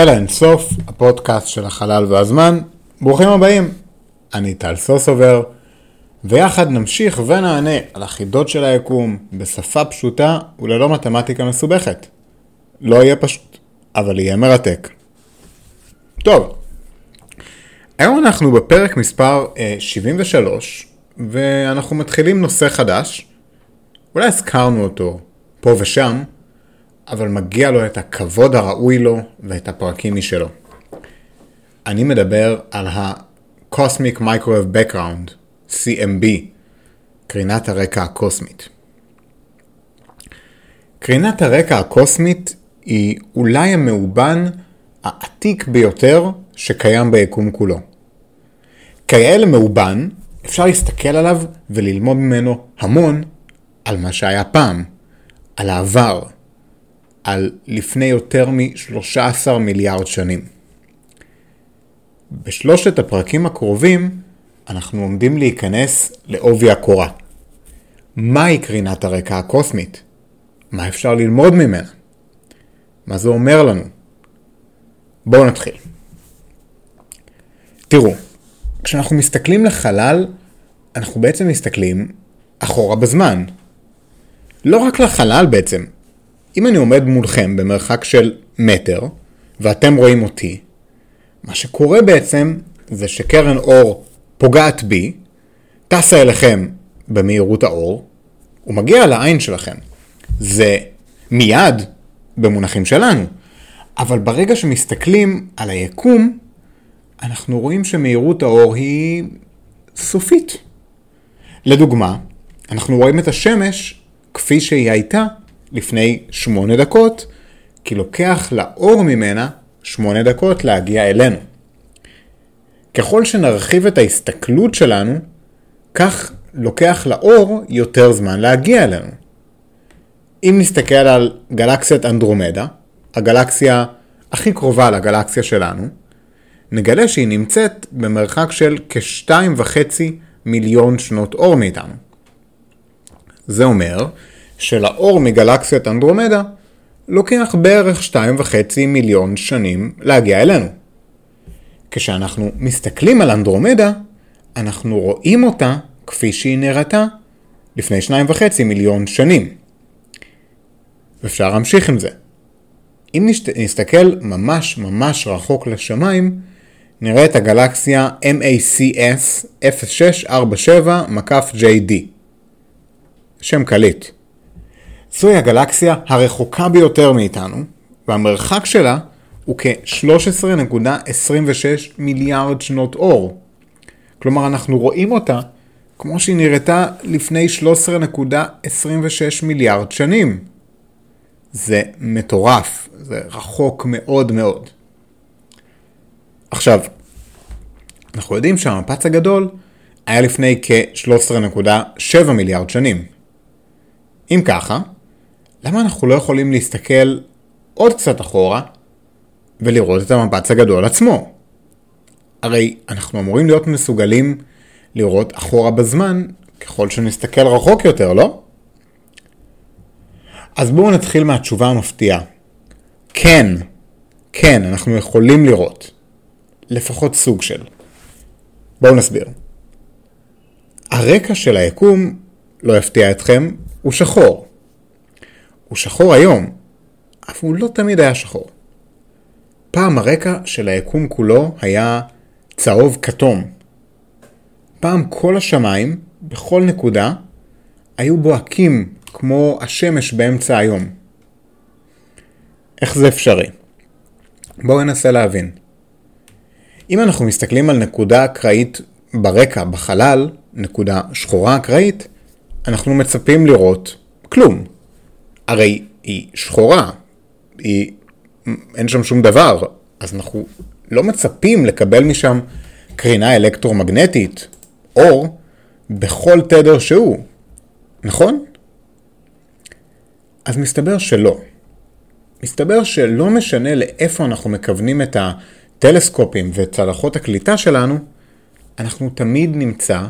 אל האינסוף, הפודקאסט של החלל והזמן. ברוכים הבאים, אני טל סוסובר, ויחד נמשיך ונענה על החידות של היקום בשפה פשוטה וללא מתמטיקה מסובכת. לא יהיה פשוט, אבל יהיה מרתק. טוב, היום אנחנו בפרק מספר 73, אה, ואנחנו מתחילים נושא חדש. אולי הזכרנו אותו פה ושם, אבל מגיע לו את הכבוד הראוי לו ואת הפרקים משלו. אני מדבר על ה-Cosmic Microwave Background, CMB, קרינת הרקע הקוסמית. קרינת הרקע הקוסמית היא אולי המאובן העתיק ביותר שקיים ביקום כולו. כיאה מאובן, אפשר להסתכל עליו וללמוד ממנו המון על מה שהיה פעם, על העבר, על לפני יותר מ-13 מיליארד שנים. בשלושת הפרקים הקרובים אנחנו עומדים להיכנס לעובי הקורה. מהי קרינת הרקע הקוסמית? מה אפשר ללמוד ממנה? מה זה אומר לנו? בואו נתחיל. תראו, כשאנחנו מסתכלים לחלל, אנחנו בעצם מסתכלים אחורה בזמן. לא רק לחלל בעצם. אם אני עומד מולכם במרחק של מטר, ואתם רואים אותי, מה שקורה בעצם זה שקרן אור פוגעת בי, טסה אליכם במהירות האור, ומגיע לעין שלכם. זה מיד במונחים שלנו, אבל ברגע שמסתכלים על היקום, אנחנו רואים שמהירות האור היא סופית. לדוגמה, אנחנו רואים את השמש כפי שהיא הייתה לפני שמונה דקות, כי לוקח לאור ממנה שמונה דקות להגיע אלינו. ככל שנרחיב את ההסתכלות שלנו, כך לוקח לאור יותר זמן להגיע אלינו. אם נסתכל על גלקסיית אנדרומדה, הגלקסיה הכי קרובה לגלקסיה שלנו, נגלה שהיא נמצאת במרחק של כשתיים וחצי מיליון שנות אור מאיתנו. זה אומר שלאור מגלקסיית אנדרומדה לוקח בערך שתיים וחצי מיליון שנים להגיע אלינו. כשאנחנו מסתכלים על אנדרומדה, אנחנו רואים אותה כפי שהיא נראתה לפני שניים וחצי מיליון שנים. ואפשר להמשיך עם זה. אם נסתכל ממש ממש רחוק לשמיים, נראה את הגלקסיה MACS 0647-JD. שם קליט. זוהי הגלקסיה הרחוקה ביותר מאיתנו, והמרחק שלה הוא כ-13.26 מיליארד שנות אור. כלומר, אנחנו רואים אותה כמו שהיא נראתה לפני 13.26 מיליארד שנים. זה מטורף, זה רחוק מאוד מאוד. עכשיו, אנחנו יודעים שהמפץ הגדול היה לפני כ-13.7 מיליארד שנים. אם ככה, למה אנחנו לא יכולים להסתכל עוד קצת אחורה ולראות את המפץ הגדול עצמו? הרי אנחנו אמורים להיות מסוגלים לראות אחורה בזמן ככל שנסתכל רחוק יותר, לא? אז בואו נתחיל מהתשובה המפתיעה. כן, כן, אנחנו יכולים לראות. לפחות סוג של. בואו נסביר. הרקע של היקום, לא יפתיע אתכם, הוא שחור. הוא שחור היום, אף הוא לא תמיד היה שחור. פעם הרקע של היקום כולו היה צהוב כתום. פעם כל השמיים, בכל נקודה, היו בוהקים כמו השמש באמצע היום. איך זה אפשרי? בואו ננסה להבין. אם אנחנו מסתכלים על נקודה אקראית ברקע, בחלל, נקודה שחורה אקראית, אנחנו מצפים לראות כלום. הרי היא שחורה, היא... אין שם שום דבר, אז אנחנו לא מצפים לקבל משם קרינה אלקטרומגנטית, אור, בכל תדר שהוא, נכון? אז מסתבר שלא. מסתבר שלא משנה לאיפה אנחנו מכוונים את הטלסקופים וצלחות הקליטה שלנו, אנחנו תמיד נמצא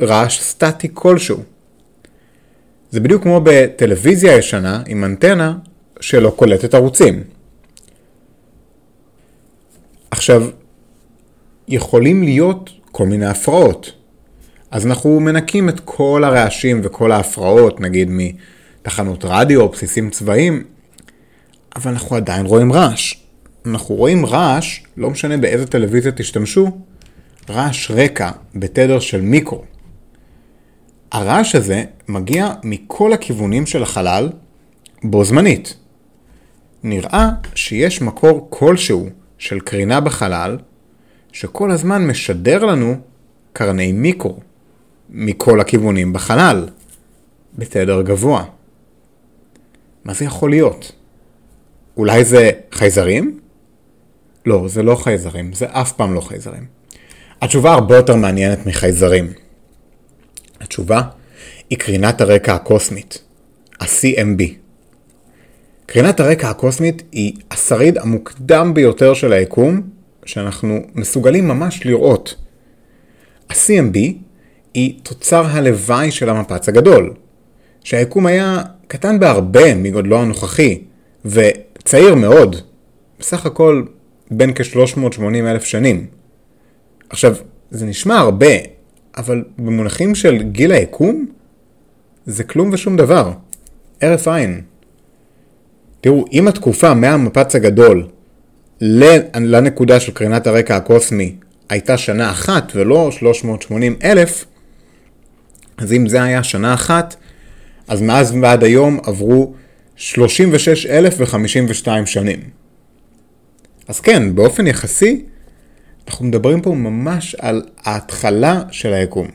רעש סטטי כלשהו. זה בדיוק כמו בטלוויזיה ישנה עם אנטנה שלא קולטת ערוצים. עכשיו, יכולים להיות כל מיני הפרעות. אז אנחנו מנקים את כל הרעשים וכל ההפרעות, נגיד מתחנות רדיו או בסיסים צבאיים, אבל אנחנו עדיין רואים רעש. אנחנו רואים רעש, לא משנה באיזה טלוויזיה תשתמשו, רעש רקע בתדר של מיקרו. הרעש הזה מגיע מכל הכיוונים של החלל בו זמנית. נראה שיש מקור כלשהו של קרינה בחלל, שכל הזמן משדר לנו קרני מיקרו מכל הכיוונים בחלל, בתדר גבוה. מה זה יכול להיות? אולי זה חייזרים? לא, זה לא חייזרים, זה אף פעם לא חייזרים. התשובה הרבה יותר מעניינת מחייזרים. התשובה היא קרינת הרקע הקוסמית, ה-CMB. קרינת הרקע הקוסמית היא השריד המוקדם ביותר של היקום, שאנחנו מסוגלים ממש לראות. ה-CMB היא תוצר הלוואי של המפץ הגדול, שהיקום היה קטן בהרבה מגודלו הנוכחי, וצעיר מאוד, בסך הכל בין כ-380 אלף שנים. עכשיו, זה נשמע הרבה, אבל במונחים של גיל היקום, זה כלום ושום דבר. הרף עין. תראו, אם התקופה מהמפץ הגדול לנקודה של קרינת הרקע הקוסמי הייתה שנה אחת ולא 380 אלף, אז אם זה היה שנה אחת, אז מאז ועד היום עברו 36,052 שנים. אז כן, באופן יחסי, אנחנו מדברים פה ממש על ההתחלה של היקום.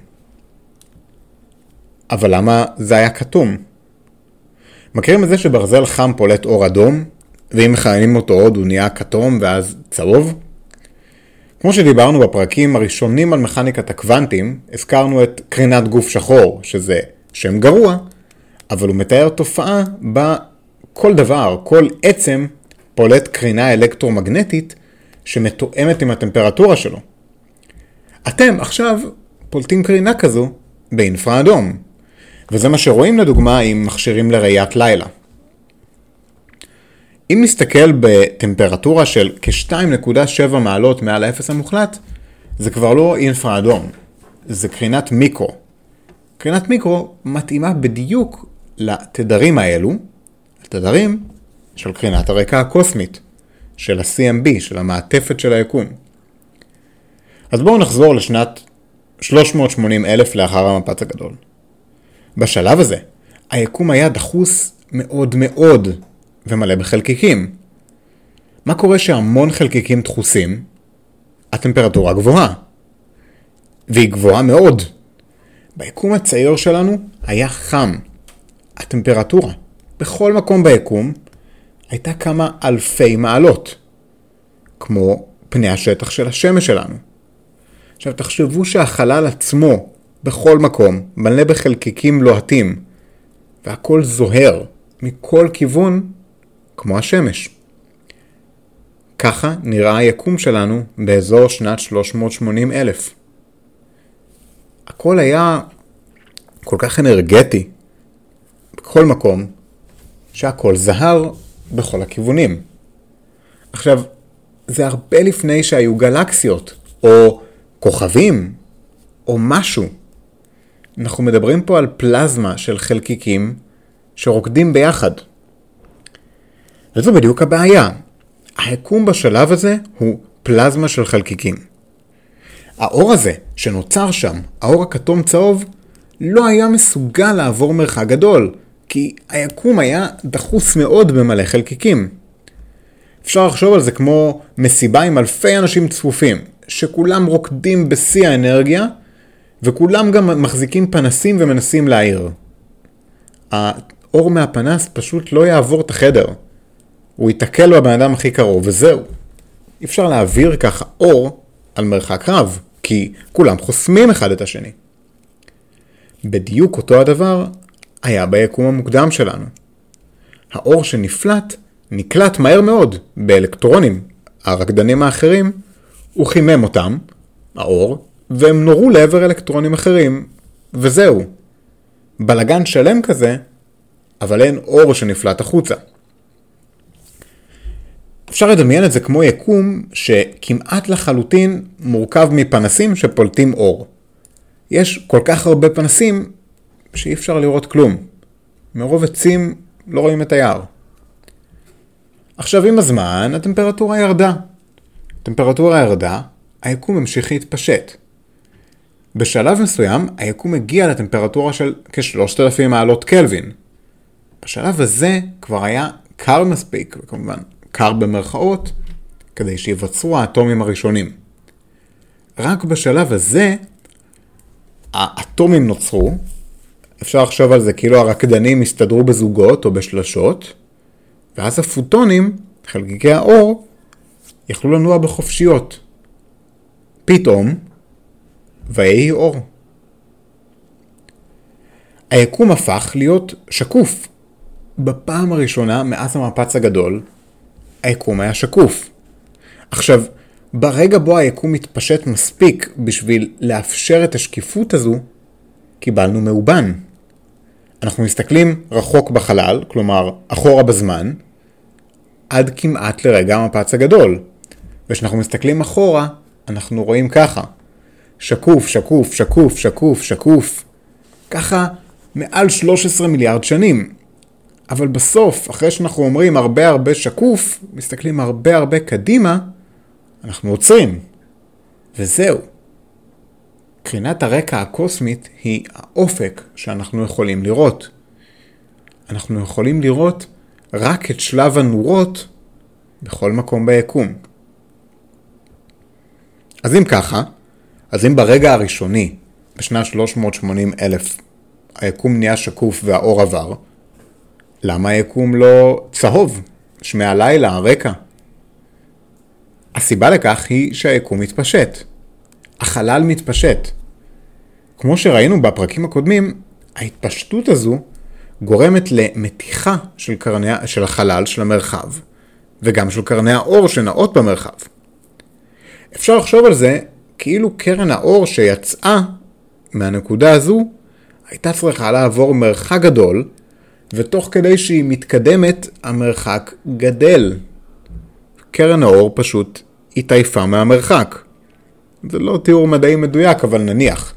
אבל למה זה היה כתום? מכירים את זה שברזל חם פולט אור אדום, ואם מכהנים אותו עוד הוא נהיה כתום ואז צהוב? כמו שדיברנו בפרקים הראשונים על מכניקת הקוונטים, הזכרנו את קרינת גוף שחור, שזה שם גרוע, אבל הוא מתאר תופעה בה כל דבר, כל עצם, פולט קרינה אלקטרומגנטית שמתואמת עם הטמפרטורה שלו. אתם עכשיו פולטים קרינה כזו באינפרה אדום, וזה מה שרואים לדוגמה עם מכשירים לראיית לילה. אם נסתכל בטמפרטורה של כ-2.7 מעלות מעל האפס המוחלט, זה כבר לא אינפרה אדום, זה קרינת מיקרו. קרינת מיקרו מתאימה בדיוק לתדרים האלו, התדרים של קרינת הרקע הקוסמית, של ה-CMB, של המעטפת של היקום. אז בואו נחזור לשנת 380 אלף לאחר המפץ הגדול. בשלב הזה, היקום היה דחוס מאוד מאוד ומלא בחלקיקים. מה קורה שהמון חלקיקים דחוסים? הטמפרטורה גבוהה. והיא גבוהה מאוד. ביקום הצעיר שלנו היה חם. הטמפרטורה בכל מקום ביקום הייתה כמה אלפי מעלות. כמו פני השטח של השמש שלנו. עכשיו תחשבו שהחלל עצמו בכל מקום מלא בחלקיקים לוהטים והכל זוהר מכל כיוון כמו השמש. ככה נראה היקום שלנו באזור שנת 380 אלף. הכל היה כל כך אנרגטי בכל מקום, שהכל זהר בכל הכיוונים. עכשיו, זה הרבה לפני שהיו גלקסיות, או כוכבים, או משהו. אנחנו מדברים פה על פלזמה של חלקיקים שרוקדים ביחד. וזו בדיוק הבעיה. היקום בשלב הזה הוא פלזמה של חלקיקים. האור הזה שנוצר שם, האור הכתום צהוב, לא היה מסוגל לעבור מרחק גדול, כי היקום היה דחוס מאוד במלא חלקיקים. אפשר לחשוב על זה כמו מסיבה עם אלפי אנשים צפופים, שכולם רוקדים בשיא האנרגיה, וכולם גם מחזיקים פנסים ומנסים להעיר. האור מהפנס פשוט לא יעבור את החדר. הוא ייתקל בבן אדם הכי קרוב, וזהו. אפשר להעביר ככה אור על מרחק רב, כי כולם חוסמים אחד את השני. בדיוק אותו הדבר היה ביקום המוקדם שלנו. האור שנפלט נקלט מהר מאוד באלקטרונים. הרקדנים האחרים, הוא חימם אותם, האור, והם נורו לעבר אלקטרונים אחרים, וזהו. בלגן שלם כזה, אבל אין אור שנפלט החוצה. אפשר לדמיין את זה כמו יקום שכמעט לחלוטין מורכב מפנסים שפולטים אור. יש כל כך הרבה פנסים שאי אפשר לראות כלום. מרוב עצים לא רואים את היער. עכשיו עם הזמן הטמפרטורה ירדה. הטמפרטורה ירדה, היקום המשיך להתפשט. בשלב מסוים היקום הגיע לטמפרטורה של כ-3000 מעלות קלווין. בשלב הזה כבר היה קר מספיק, וכמובן קר במרכאות, כדי שיווצרו האטומים הראשונים. רק בשלב הזה האטומים נוצרו, אפשר לחשוב על זה כאילו הרקדנים הסתדרו בזוגות או בשלשות, ואז הפוטונים, חלקיקי האור, יכלו לנוע בחופשיות. פתאום, ויהי אור. היקום הפך להיות שקוף. בפעם הראשונה מאז המפץ הגדול, היקום היה שקוף. עכשיו, ברגע בו היקום מתפשט מספיק בשביל לאפשר את השקיפות הזו, קיבלנו מאובן. אנחנו מסתכלים רחוק בחלל, כלומר אחורה בזמן, עד כמעט לרגע המפץ הגדול. וכשאנחנו מסתכלים אחורה, אנחנו רואים ככה. שקוף, שקוף, שקוף, שקוף, שקוף. ככה מעל 13 מיליארד שנים. אבל בסוף, אחרי שאנחנו אומרים הרבה הרבה שקוף, מסתכלים הרבה הרבה קדימה, אנחנו עוצרים. וזהו. קרינת הרקע הקוסמית היא האופק שאנחנו יכולים לראות. אנחנו יכולים לראות רק את שלב הנורות בכל מקום ביקום. אז אם ככה, אז אם ברגע הראשוני, בשנת 380 אלף, היקום נהיה שקוף והאור עבר, למה היקום לא צהוב? שמהלילה, הרקע. הסיבה לכך היא שהיקום מתפשט. החלל מתפשט. כמו שראינו בפרקים הקודמים, ההתפשטות הזו גורמת למתיחה של, קרני, של החלל, של המרחב, וגם של קרני האור שנעות במרחב. אפשר לחשוב על זה כאילו קרן האור שיצאה מהנקודה הזו הייתה צריכה לעבור מרחק גדול, ותוך כדי שהיא מתקדמת, המרחק גדל. קרן האור פשוט התעייפה מהמרחק. זה לא תיאור מדעי מדויק, אבל נניח.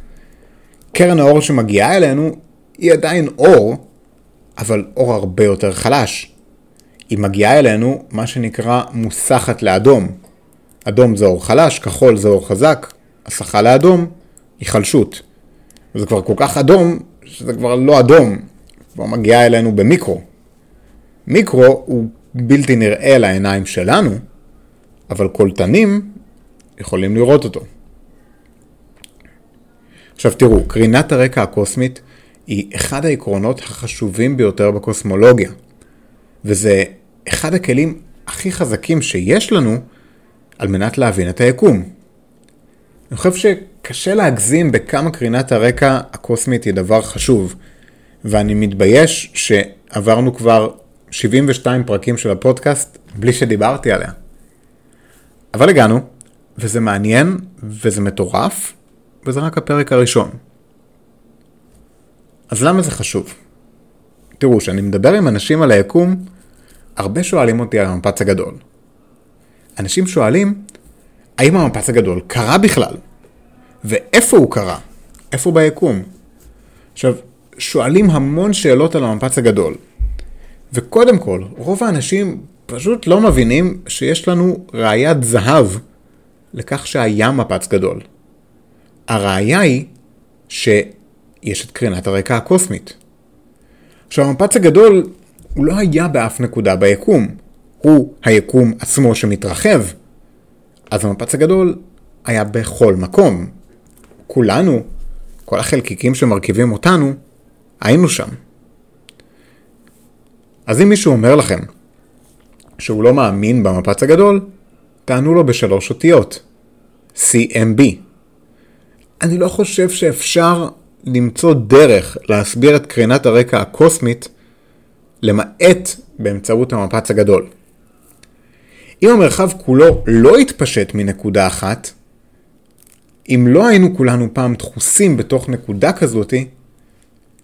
קרן האור שמגיעה אלינו היא עדיין אור, אבל אור הרבה יותר חלש. היא מגיעה אלינו מה שנקרא מוסחת לאדום. אדום זה אור חלש, כחול זה אור חזק, הסחה לאדום היא חלשות. וזה כבר כל כך אדום, שזה כבר לא אדום, כבר מגיעה אלינו במיקרו. מיקרו הוא בלתי נראה לעיניים שלנו, אבל קולטנים יכולים לראות אותו. עכשיו תראו, קרינת הרקע הקוסמית היא אחד העקרונות החשובים ביותר בקוסמולוגיה, וזה אחד הכלים הכי חזקים שיש לנו על מנת להבין את היקום. אני חושב שקשה להגזים בכמה קרינת הרקע הקוסמית היא דבר חשוב, ואני מתבייש שעברנו כבר 72 פרקים של הפודקאסט בלי שדיברתי עליה. אבל הגענו, וזה מעניין, וזה מטורף, וזה רק הפרק הראשון. אז למה זה חשוב? תראו, כשאני מדבר עם אנשים על היקום, הרבה שואלים אותי על המפץ הגדול. אנשים שואלים, האם המפץ הגדול קרה בכלל? ואיפה הוא קרה? איפה ביקום? עכשיו, שואלים המון שאלות על המפץ הגדול. וקודם כל, רוב האנשים פשוט לא מבינים שיש לנו ראיית זהב לכך שהיה מפץ גדול. הראיה היא שיש את קרינת הרקע הקוסמית. עכשיו, המפץ הגדול הוא לא היה באף נקודה ביקום, הוא היקום עצמו שמתרחב. אז המפץ הגדול היה בכל מקום. כולנו, כל החלקיקים שמרכיבים אותנו, היינו שם. אז אם מישהו אומר לכם שהוא לא מאמין במפץ הגדול, תענו לו בשלוש אותיות. CMB. אני לא חושב שאפשר למצוא דרך להסביר את קרינת הרקע הקוסמית למעט באמצעות המפץ הגדול. אם המרחב כולו לא יתפשט מנקודה אחת, אם לא היינו כולנו פעם דחוסים בתוך נקודה כזאתי,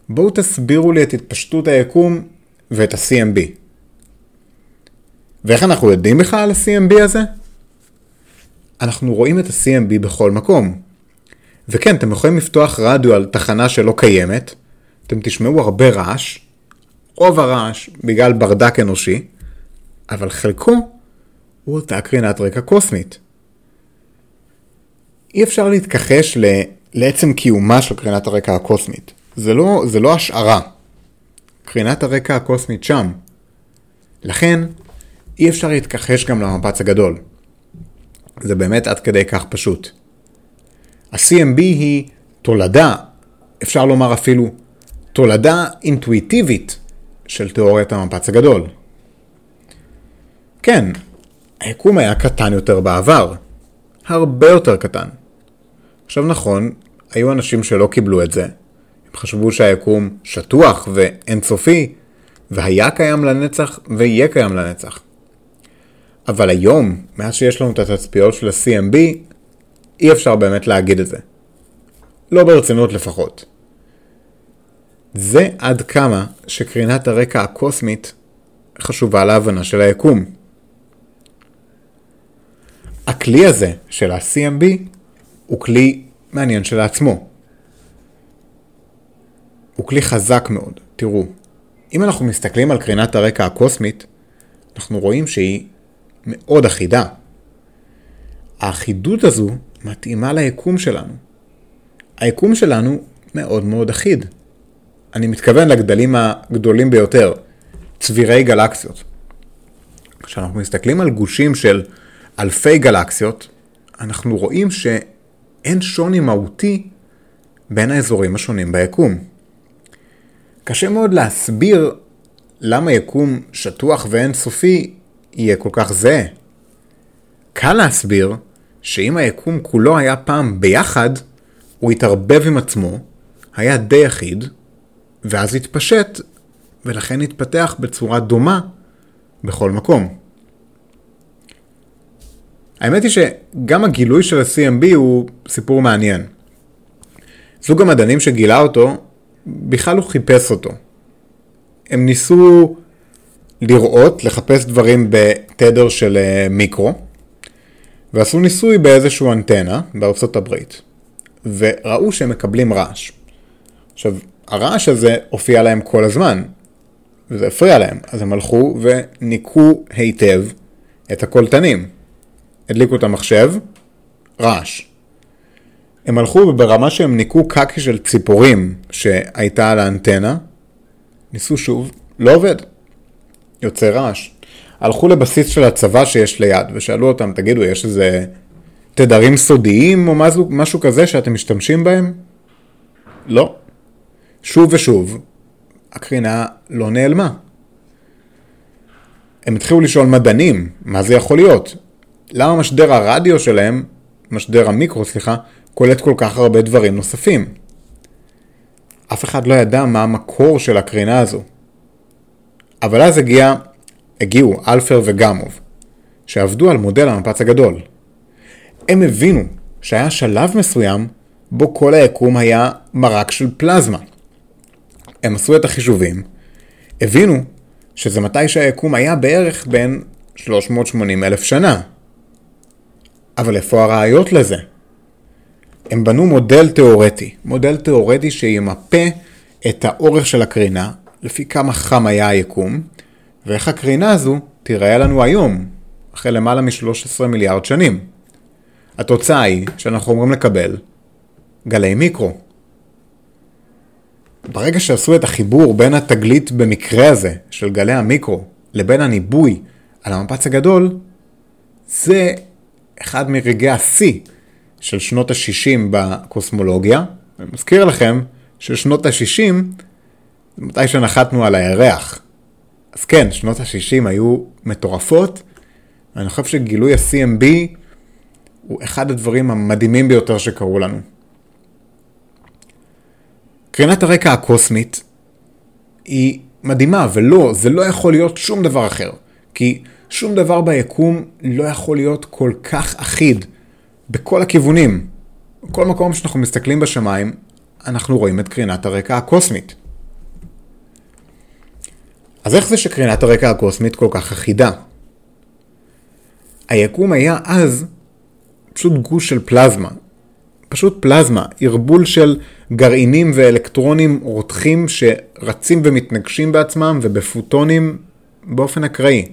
בואו תסבירו לי את התפשטות היקום ואת ה-CMB. ואיך אנחנו יודעים בכלל על ה-CMB הזה? אנחנו רואים את ה-CMB בכל מקום. וכן, אתם יכולים לפתוח רדיו על תחנה שלא קיימת, אתם תשמעו הרבה רעש, רוב הרעש בגלל ברדק אנושי, אבל חלקו הוא אותה קרינת רקע קוסמית. אי אפשר להתכחש ל... לעצם קיומה של קרינת הרקע הקוסמית. זה לא, זה לא השערה. קרינת הרקע הקוסמית שם. לכן, אי אפשר להתכחש גם למפץ הגדול. זה באמת עד כדי כך פשוט. ה-CMB היא תולדה, אפשר לומר אפילו תולדה אינטואיטיבית של תיאוריית המפץ הגדול. כן, היקום היה קטן יותר בעבר. הרבה יותר קטן. עכשיו נכון, היו אנשים שלא קיבלו את זה. הם חשבו שהיקום שטוח ואינסופי, והיה קיים לנצח ויהיה קיים לנצח. אבל היום, מאז שיש לנו את התצפיות של ה-CMB, אי אפשר באמת להגיד את זה. לא ברצינות לפחות. זה עד כמה שקרינת הרקע הקוסמית חשובה להבנה של היקום. הכלי הזה של ה-CMB הוא כלי מעניין שלעצמו. הוא כלי חזק מאוד. תראו, אם אנחנו מסתכלים על קרינת הרקע הקוסמית, אנחנו רואים שהיא מאוד אחידה. האחידות הזו מתאימה ליקום שלנו. היקום שלנו מאוד מאוד אחיד. אני מתכוון לגדלים הגדולים ביותר, צבירי גלקסיות. כשאנחנו מסתכלים על גושים של אלפי גלקסיות, אנחנו רואים שאין שוני מהותי בין האזורים השונים ביקום. קשה מאוד להסביר למה יקום שטוח ואינסופי יהיה כל כך זהה. קל להסביר שאם היקום כולו היה פעם ביחד, הוא התערבב עם עצמו, היה די אחיד, ואז התפשט, ולכן התפתח בצורה דומה בכל מקום. האמת היא שגם הגילוי של ה-CMB הוא סיפור מעניין. זוג המדענים שגילה אותו, בכלל לא חיפש אותו. הם ניסו לראות, לחפש דברים בתדר של אה, מיקרו, ועשו ניסוי באיזשהו אנטנה בארצות הברית, וראו שהם מקבלים רעש. עכשיו, הרעש הזה הופיע להם כל הזמן, וזה הפריע להם, אז הם הלכו וניקו היטב את הקולטנים. הדליקו את המחשב, רעש. הם הלכו ברמה שהם ניקו קקי של ציפורים שהייתה על האנטנה, ניסו שוב, לא עובד. יוצא רעש. הלכו לבסיס של הצבא שיש ליד ושאלו אותם, תגידו, יש איזה תדרים סודיים או משהו, משהו כזה שאתם משתמשים בהם? לא. שוב ושוב, הקרינה לא נעלמה. הם התחילו לשאול מדענים, מה זה יכול להיות? למה משדר הרדיו שלהם, משדר המיקרו, סליחה, קולט כל כך הרבה דברים נוספים? אף אחד לא ידע מה המקור של הקרינה הזו. אבל אז הגיע, הגיעו אלפר וגמוב, שעבדו על מודל המפץ הגדול. הם הבינו שהיה שלב מסוים בו כל היקום היה מרק של פלזמה. הם עשו את החישובים, הבינו שזה מתי שהיקום היה בערך בין 380 אלף שנה. אבל איפה הראיות לזה? הם בנו מודל תיאורטי, מודל תיאורטי שימפה את האורך של הקרינה, לפי כמה חם היה היקום, ואיך הקרינה הזו תיראה לנו היום, אחרי למעלה מ-13 מיליארד שנים. התוצאה היא שאנחנו אמורים לקבל גלי מיקרו. ברגע שעשו את החיבור בין התגלית במקרה הזה של גלי המיקרו לבין הניבוי על המפץ הגדול, זה אחד מרגעי השיא של שנות ה-60 בקוסמולוגיה. אני מזכיר לכם ששנות ה-60 זה מתי שנחתנו על הירח. אז כן, שנות ה-60 היו מטורפות, ואני חושב שגילוי ה-CMB הוא אחד הדברים המדהימים ביותר שקרו לנו. קרינת הרקע הקוסמית היא מדהימה, ולא, זה לא יכול להיות שום דבר אחר. כי שום דבר ביקום לא יכול להיות כל כך אחיד בכל הכיוונים. בכל מקום שאנחנו מסתכלים בשמיים, אנחנו רואים את קרינת הרקע הקוסמית. אז איך זה שקרינת הרקע הקוסמית כל כך אחידה? היקום היה אז פשוט גוש של פלזמה. פשוט פלזמה, ערבול של גרעינים ואלקטרונים רותחים שרצים ומתנגשים בעצמם ובפוטונים באופן אקראי.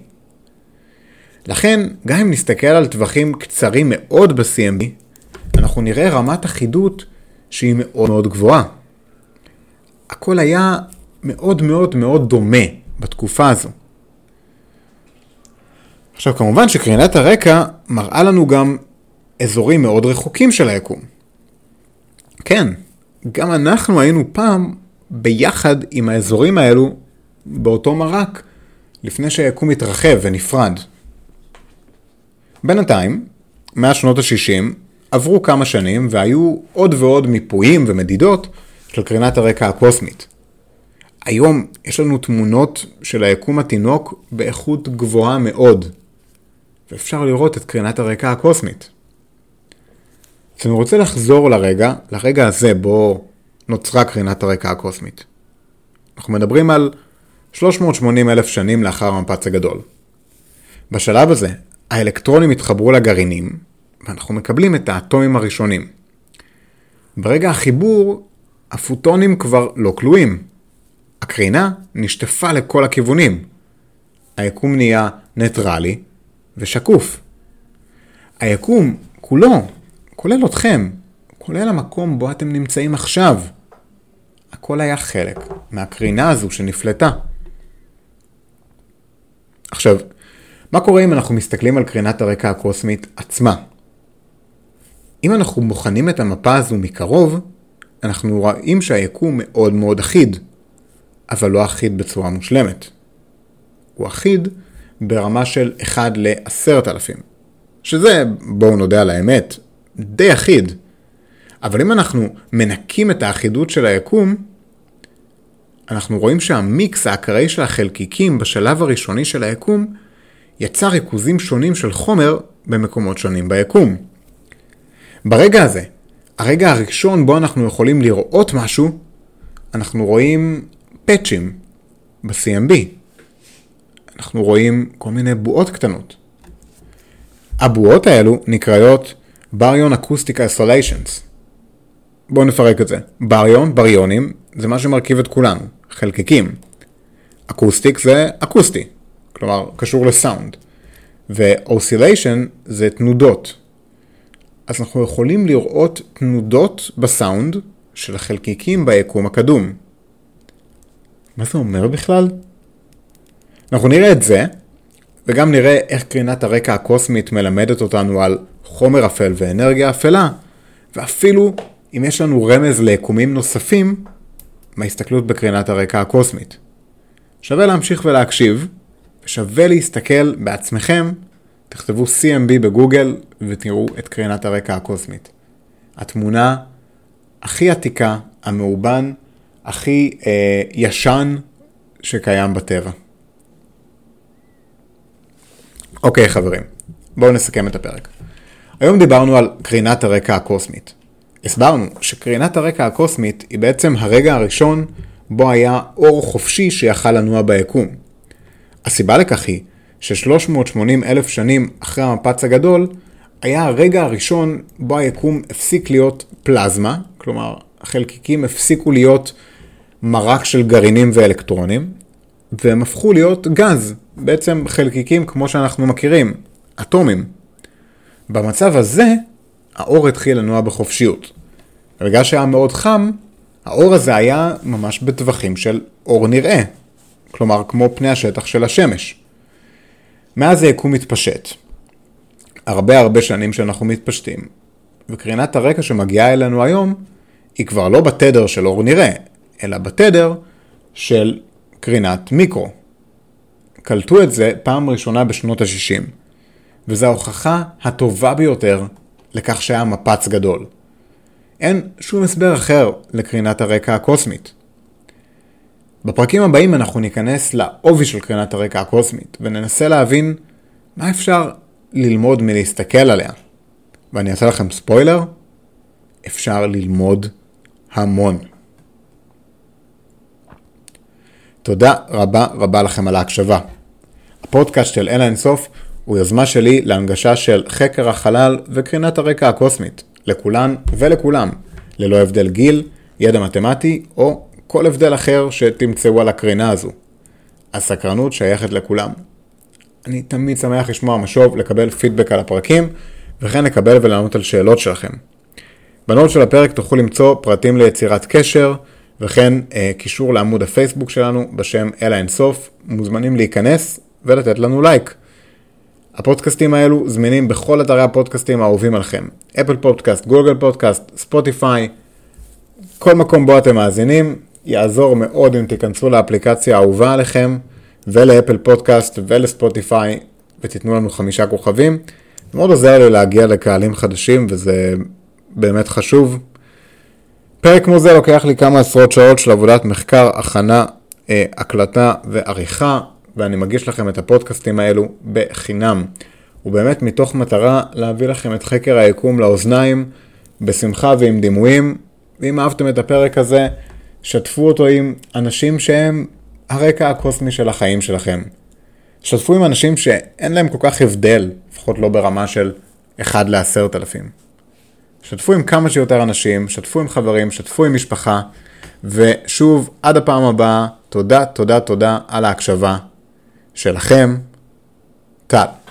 לכן, גם אם נסתכל על טווחים קצרים מאוד ב-CMB, אנחנו נראה רמת אחידות שהיא מאוד מאוד גבוהה. הכל היה מאוד מאוד מאוד דומה בתקופה הזו. עכשיו כמובן שקרינת הרקע מראה לנו גם אזורים מאוד רחוקים של היקום. כן, גם אנחנו היינו פעם ביחד עם האזורים האלו באותו מרק לפני שהיקום התרחב ונפרד. בינתיים, מאז שנות ה-60, עברו כמה שנים והיו עוד ועוד מיפויים ומדידות של קרינת הרקע הקוסמית. היום יש לנו תמונות של היקום התינוק באיכות גבוהה מאוד, ואפשר לראות את קרינת הרקע הקוסמית. אז אני רוצה לחזור לרגע, לרגע הזה בו נוצרה קרינת הרקע הקוסמית. אנחנו מדברים על 380 אלף שנים לאחר המפץ הגדול. בשלב הזה, האלקטרונים התחברו לגרעינים, ואנחנו מקבלים את האטומים הראשונים. ברגע החיבור, הפוטונים כבר לא כלואים. הקרינה נשטפה לכל הכיוונים. היקום נהיה ניטרלי ושקוף. היקום כולו, כולל אתכם, כולל המקום בו אתם נמצאים עכשיו, הכל היה חלק מהקרינה הזו שנפלטה. עכשיו, מה קורה אם אנחנו מסתכלים על קרינת הרקע הקוסמית עצמה? אם אנחנו בוחנים את המפה הזו מקרוב, אנחנו רואים שהיקום מאוד מאוד אחיד, אבל לא אחיד בצורה מושלמת. הוא אחיד ברמה של 1 ל-10,000, שזה, בואו נודה על האמת, די אחיד. אבל אם אנחנו מנקים את האחידות של היקום, אנחנו רואים שהמיקס האקראי של החלקיקים בשלב הראשוני של היקום יצר ריכוזים שונים של חומר במקומות שונים ביקום. ברגע הזה, הרגע הראשון בו אנחנו יכולים לראות משהו, אנחנו רואים פאצ'ים ב-CMB. אנחנו רואים כל מיני בועות קטנות. הבועות האלו נקראות Baryon Acoustic Oscillations. בואו נפרק את זה. בריון, בריונים, זה מה שמרכיב את כולנו, חלקיקים. Acoustic זה אקוסטי, כלומר קשור לסאונד. ו oscillation זה תנודות. אז אנחנו יכולים לראות תנודות בסאונד של החלקיקים ביקום הקדום. מה זה אומר בכלל? אנחנו נראה את זה, וגם נראה איך קרינת הרקע הקוסמית מלמדת אותנו על חומר אפל ואנרגיה אפלה, ואפילו אם יש לנו רמז ליקומים נוספים מההסתכלות בקרינת הרקע הקוסמית. שווה להמשיך ולהקשיב, ושווה להסתכל בעצמכם, תכתבו CMB בגוגל ותראו את קרינת הרקע הקוסמית. התמונה הכי עתיקה, המאובן, הכי אה, ישן שקיים בטבע. אוקיי חברים, בואו נסכם את הפרק. היום דיברנו על קרינת הרקע הקוסמית. הסברנו שקרינת הרקע הקוסמית היא בעצם הרגע הראשון בו היה אור חופשי שיכל לנוע ביקום. הסיבה לכך היא ש-380 אלף שנים אחרי המפץ הגדול, היה הרגע הראשון בו היקום הפסיק להיות פלזמה, כלומר החלקיקים הפסיקו להיות מרק של גרעינים ואלקטרונים, והם הפכו להיות גז, בעצם חלקיקים כמו שאנחנו מכירים, אטומים. במצב הזה, האור התחיל לנוע בחופשיות. בגלל שהיה מאוד חם, האור הזה היה ממש בטווחים של אור נראה, כלומר כמו פני השטח של השמש. מאז היקום מתפשט. הרבה הרבה שנים שאנחנו מתפשטים, וקרינת הרקע שמגיעה אלינו היום היא כבר לא בתדר של אור נראה, אלא בתדר של קרינת מיקרו. קלטו את זה פעם ראשונה בשנות ה-60, וזו ההוכחה הטובה ביותר לכך שהיה מפץ גדול. אין שום הסבר אחר לקרינת הרקע הקוסמית. בפרקים הבאים אנחנו ניכנס לעובי של קרינת הרקע הקוסמית, וננסה להבין מה אפשר ללמוד מלהסתכל עליה. ואני אעשה לכם ספוילר, אפשר ללמוד המון. תודה רבה רבה לכם על ההקשבה. הפודקאסט של אין אינסוף הוא יוזמה שלי להנגשה של חקר החלל וקרינת הרקע הקוסמית, לכולן ולכולם, ללא הבדל גיל, ידע מתמטי או כל הבדל אחר שתמצאו על הקרינה הזו. הסקרנות שייכת לכולם. אני תמיד שמח לשמוע משוב, לקבל פידבק על הפרקים, וכן לקבל ולענות על שאלות שלכם. בנוט של הפרק תוכלו למצוא פרטים ליצירת קשר, וכן אה, קישור לעמוד הפייסבוק שלנו בשם אל האינסוף, מוזמנים להיכנס ולתת לנו לייק. הפודקאסטים האלו זמינים בכל אתרי הפודקאסטים האהובים עליכם, אפל פודקאסט, גוגל פודקאסט, ספוטיפיי, כל מקום בו אתם מאזינים, יעזור מאוד אם תיכנסו לאפליקציה האהובה עליכם ולאפל פודקאסט ולספוטיפיי ותיתנו לנו חמישה כוכבים. מאוד עוזר לי להגיע לקהלים חדשים וזה באמת חשוב. פרק כמו זה לוקח לי כמה עשרות שעות של עבודת מחקר, הכנה, אה, הקלטה ועריכה, ואני מגיש לכם את הפודקאסטים האלו בחינם. ובאמת מתוך מטרה להביא לכם את חקר היקום לאוזניים, בשמחה ועם דימויים. ואם אהבתם את הפרק הזה, שתפו אותו עם אנשים שהם הרקע הקוסמי של החיים שלכם. שתפו עם אנשים שאין להם כל כך הבדל, לפחות לא ברמה של 1 ל-10,000. שתפו עם כמה שיותר אנשים, שתפו עם חברים, שתפו עם משפחה, ושוב, עד הפעם הבאה, תודה, תודה, תודה על ההקשבה שלכם. טל.